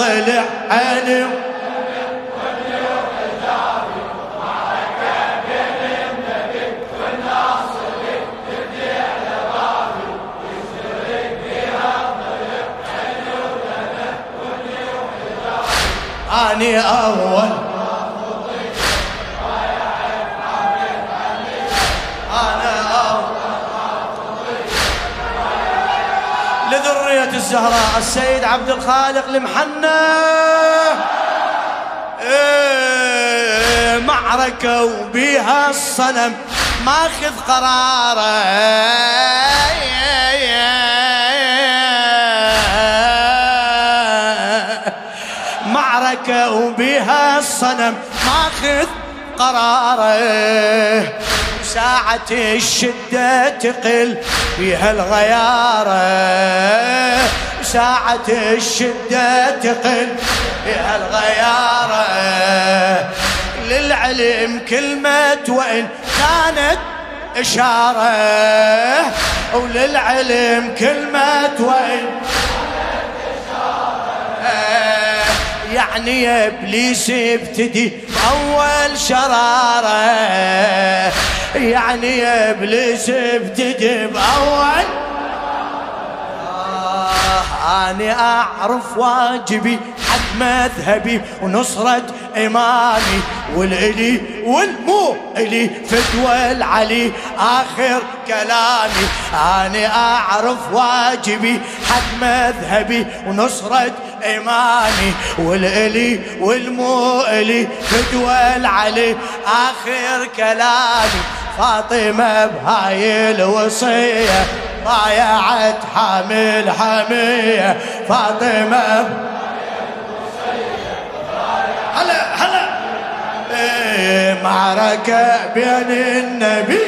ضلع عيني آني اول لذرية الزهراء السيد عبد الخالق المحنى إيه، معركة وبيها الصنم ماخذ قراره. معركة وبيها الصنم ماخذ قراره. ساعة الشدة تقل فيها الغيارة ساعة الشدة تقل. فيها الغيارة للعلم كلمة وإن كانت إشارة وللعلم كلمة وإن يعني يا إبليس ابتدي باول شرارة. يعني إبليس ابتدي بأول. آه أنا أعرف واجبي حق مذهبي ونصرة إمامي. والإلي والمو إلي فدوى العلي آخر كلامي. أنا أعرف واجبي حق مذهبي ونصرة إمامي. والإلي والمو إلي فدوى العلي آخر كلامي. فاطمة بهاي الوصية ضايعت حامل حمية. فاطمة هلا هلا. إيه معركة بين النبي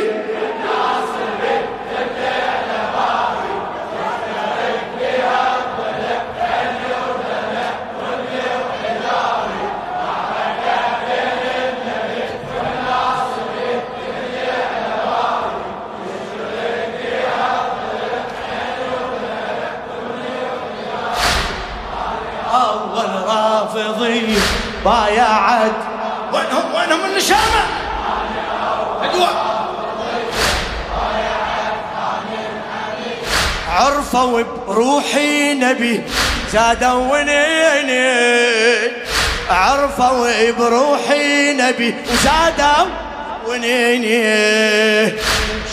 أول رافضي بايعت. وينهم وينهم النشامة أدوى. عرفوا بروحي نبي زادوا ونيني عرفوا بروحي نبي وزادوا ونيني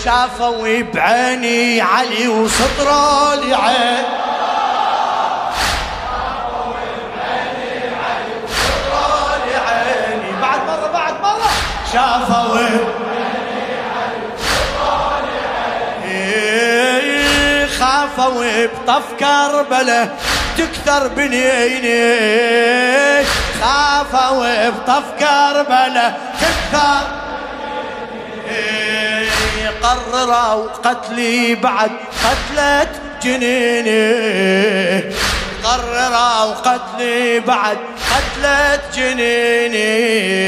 شافوا بعيني علي وسطروا لي عين خافوا بطف كربلة تكثر بنيني خافوا بطف كربلة تكثر قرروا قتلي بعد قتلة جنيني. قرروا قتلي بعد قتلة جنيني.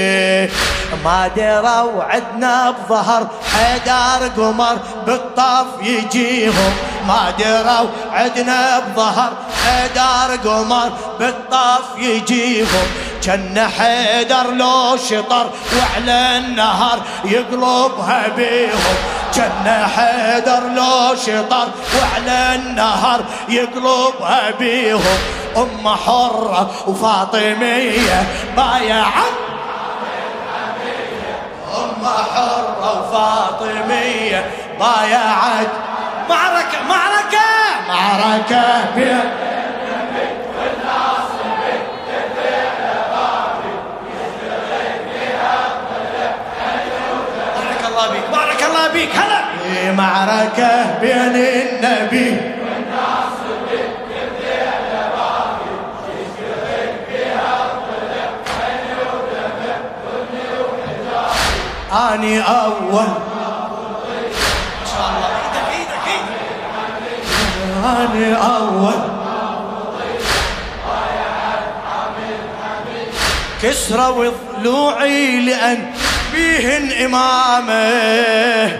ما دروا عدنا بظهر حيدار قمر بالطف يجيهم. ما دروا عدنا بظهر حيدار قمر بالطف يجيهم. كان حيدر لو شطر وعلى النهر يقلبها بيهم. كان حيدر لو شطر وعلى النهر يقلبها بيهم. أم حرة وفاطمية بايعت أم حرة وفاطمية بايعت معركة معركة! معركة بين بارك الله بيك هلا! معركة بين النبي أني أول. أني أول. كسروا ضلوعي لأن بيهن إمامه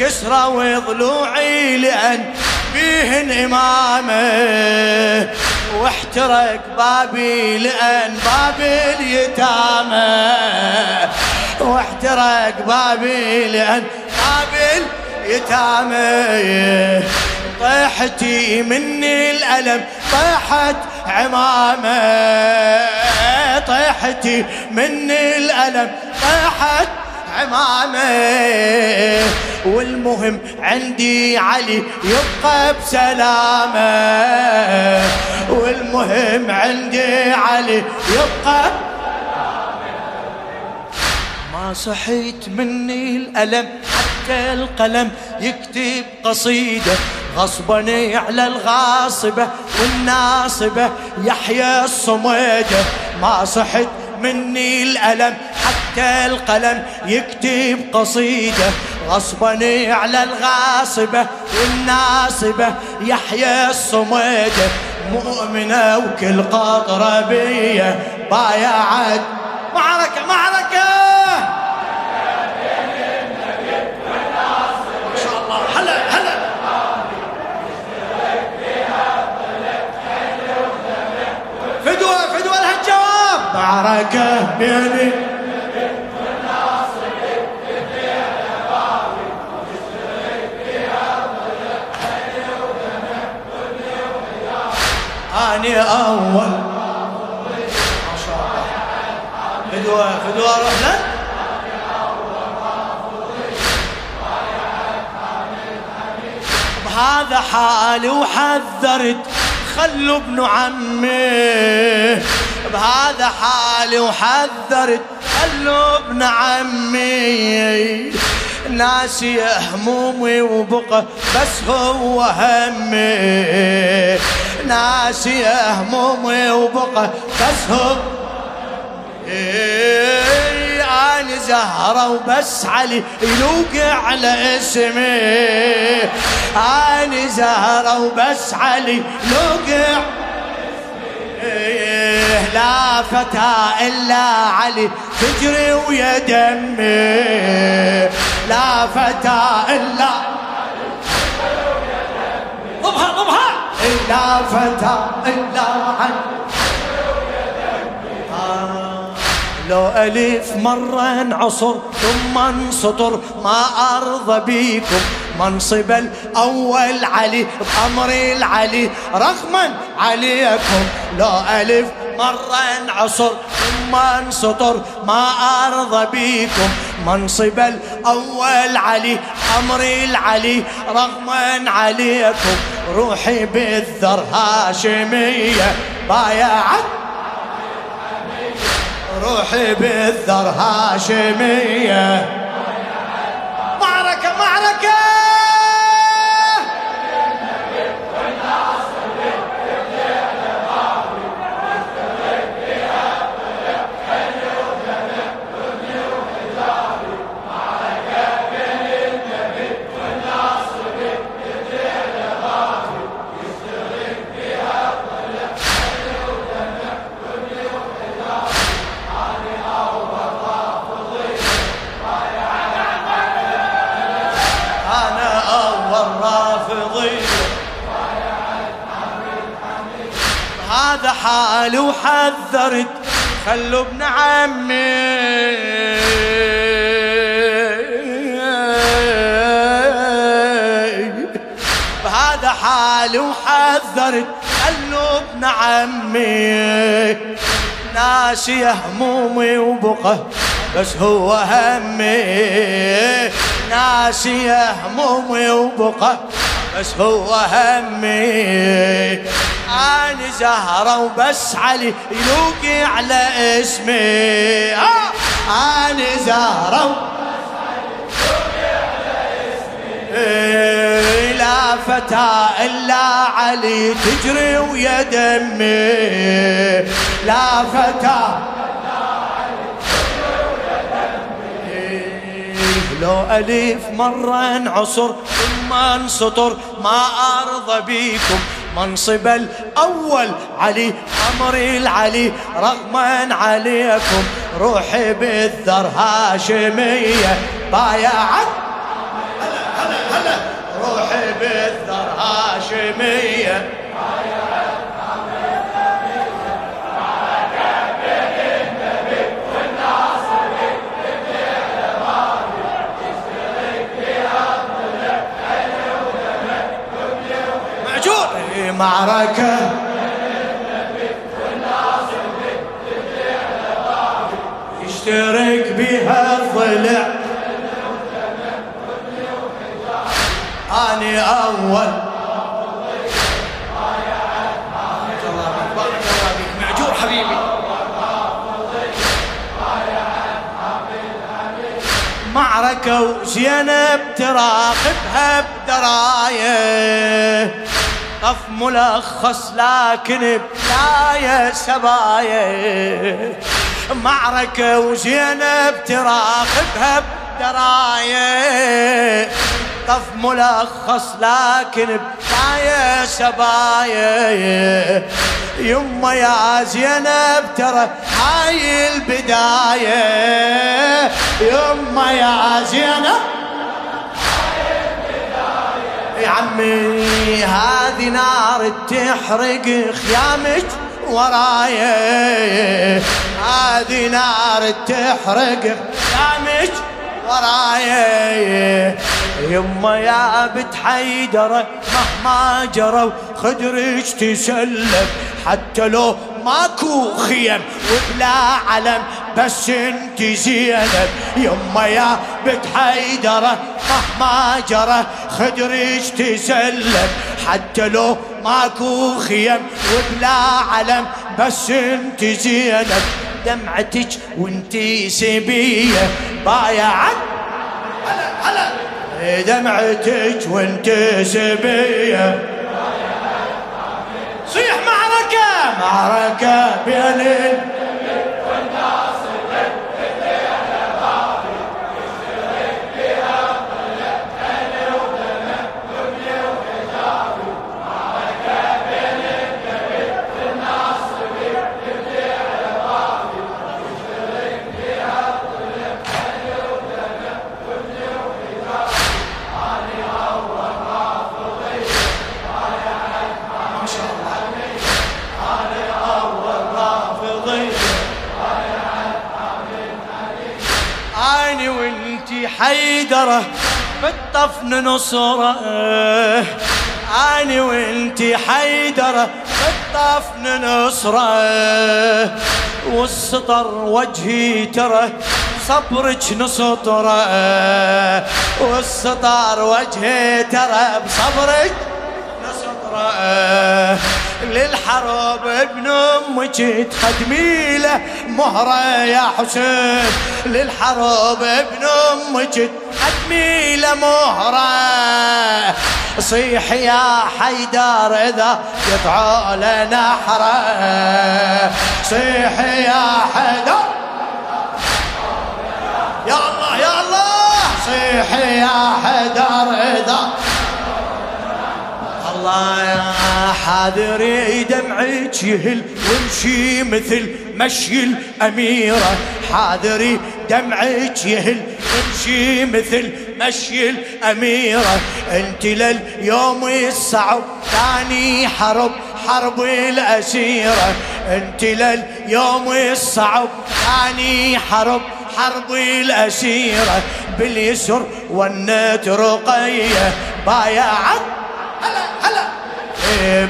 كسروا ضلوعي لأن بيهن إمامه واحترق بابي لأن باب اليتامى. واحترق بابي لأن باب اليتامى. طيحتي مني الألم طيحت عمامة. طيحتي مني الألم طيحت عمامة. والمهم عندي علي يبقى بسلامة. والمهم عندي علي يبقى صحيت مني الألم حتى القلم يكتب قصيدة. غصبا على الغاصبة والناصبة يحيى الصميدة ما صحت مني الألم حتى القلم يكتب قصيدة. غصبا على الغاصبة والناصبة يحيى الصميدة مؤمنة وكل قطرة بيا بايعت. معركة معركة. معركة بيني أني أول. ما شاء الله. فدوة فدوة رحلة. بهذا حالي وحذرت. خلوا ابن عمي. بهذا حالي وحذرت ابن عمي ناسي همومي وبقى بس هو همي. ناسي همومي وبقى بس هو إيه أنا زهرة وبس علي يلوقع على اسمي. أنا زهرة وبس علي يلوقع إيه لا فتى إلا علي تجري ويا دمي لا فتى إلا ضبها ضبها. إلا فتى إلا علي. لو ألف مرة عصر ثم انسطر ما أرضى بيكم منصب الأول علي بأمر العلي رغما عليكم. لو ألف مرة عصر ثم انسطر ما أرضى بيكم منصب الأول علي أمر العلي رغما عليكم روحي بالذر هاشمية. بايعت روحي بالذر هاشمية. هذا حالي وحذرت خلوا ابن عمي. بهذا حالي وحذرت خلوا ابن عمي. ناسي همومي وبقى بس هو همي. ناسي همومي وبقى بس هو همي. أنا زهرة وبس علي يلوقي على اسمي. آه أنا زهرة إيه لا فتى إلا علي تجري ويا دمي. لا فتى لو ألف مرة عصر ثم انسطر ما أرضى بيكم منصب الأول علي أمري العلي رغما عليكم روحي بالذر هاشمية. بايعت هلا هلا هلا روحي بالذر هاشمية. معركة يشترك بها الضلع. أنا أول. معجور حبيبي. معركة وزينب تراقبها بدراية. طف ملخص لكن بلاية سباية. معركة وزينب تراقبها بدراية طف ملخص لكن بلاية سباية. يما يا زينب ترى هاي البداية. يما يا زينب يا عمي هذه نار تحرق خيامك ورايا هذه نار تحرق خيامك ورايا يما يا بنت حيدرة مهما جروا خدرك تسلم. حتى لو ماكو خيم وبلا علم بس انت زينب. يما يا بنت حيدرة مهما جرى خدرك تسلم حتى لو ماكو خيم وبلا علم بس انت زينب. دمعتك وانتي سبية. بايعت هلا هلا. دمعتك وانت سبية صيح معركة بين بالطفن نصرة. اني وانتي حيدره بالطفن نصرة. والسطر وجهي ترى صبرك نسطره والسطر وجهي ترى بصبرك نسطره للحرب ابن أمك تخدمي له مهرة يا حسين. للحرب ابن أمك تخدمي له مهرة. صيح يا حيدر إذا يطعوا لنا حرة. صيح يا حيدر. يا الله يا الله. صيح يا حيدر إذا يا حاذري دمعك يهل وامشي مثل مشي الأميرة حاذري دمعك يهل وامشي مثل مشي الأميرة انت لليوم الصعب ثاني حرب حرب الأسيرة انت لليوم الصعب ثاني حرب حرب الأسيرة باليسر والنت رقية بايعت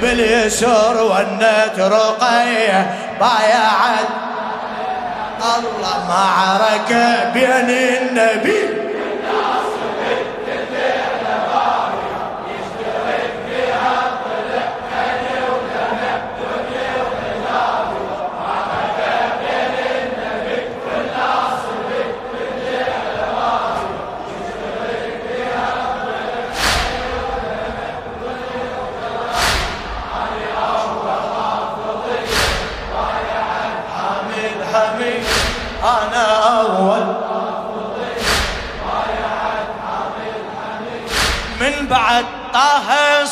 باليسر والنت رقية بايعت الله معركة بين النبي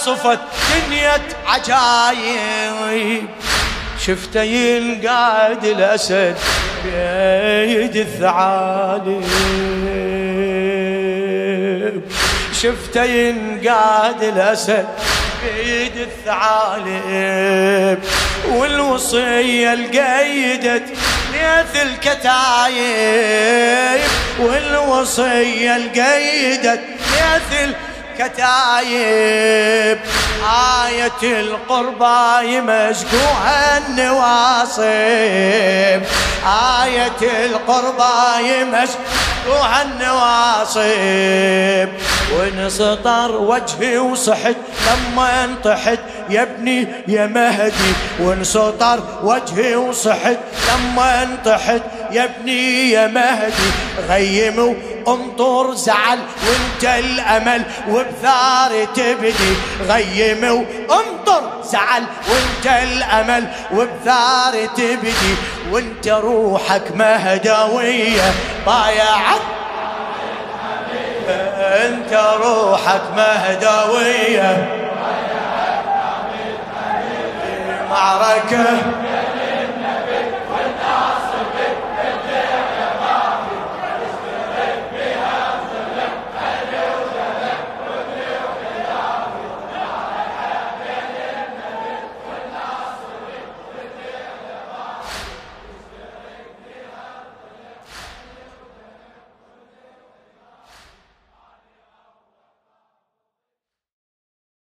صفت دنيا عجايب. شفته ينقاد الأسد بيد الثعالب. شفته ينقاد الأسد بيد الثعالب. والوصية القيدت ليث الكتايب. والوصية القيدت ليث الكتايب آية القربى يمسكوها النواصب. آية القربى يمسكوها النواصب. ونسطر وجهي وصحت لما انطحت. يا ابني يا مهدي وانسطر وجهي وصحت لما انطحت. يا ابني يا مهدي غيم وانطر زعل وانت الأمل وبثار تبدي غيم وانطر زعل وانت الأمل وبثار تبدي وانت روحك مهدوية بايعت انت روحك مهدوية. معركة.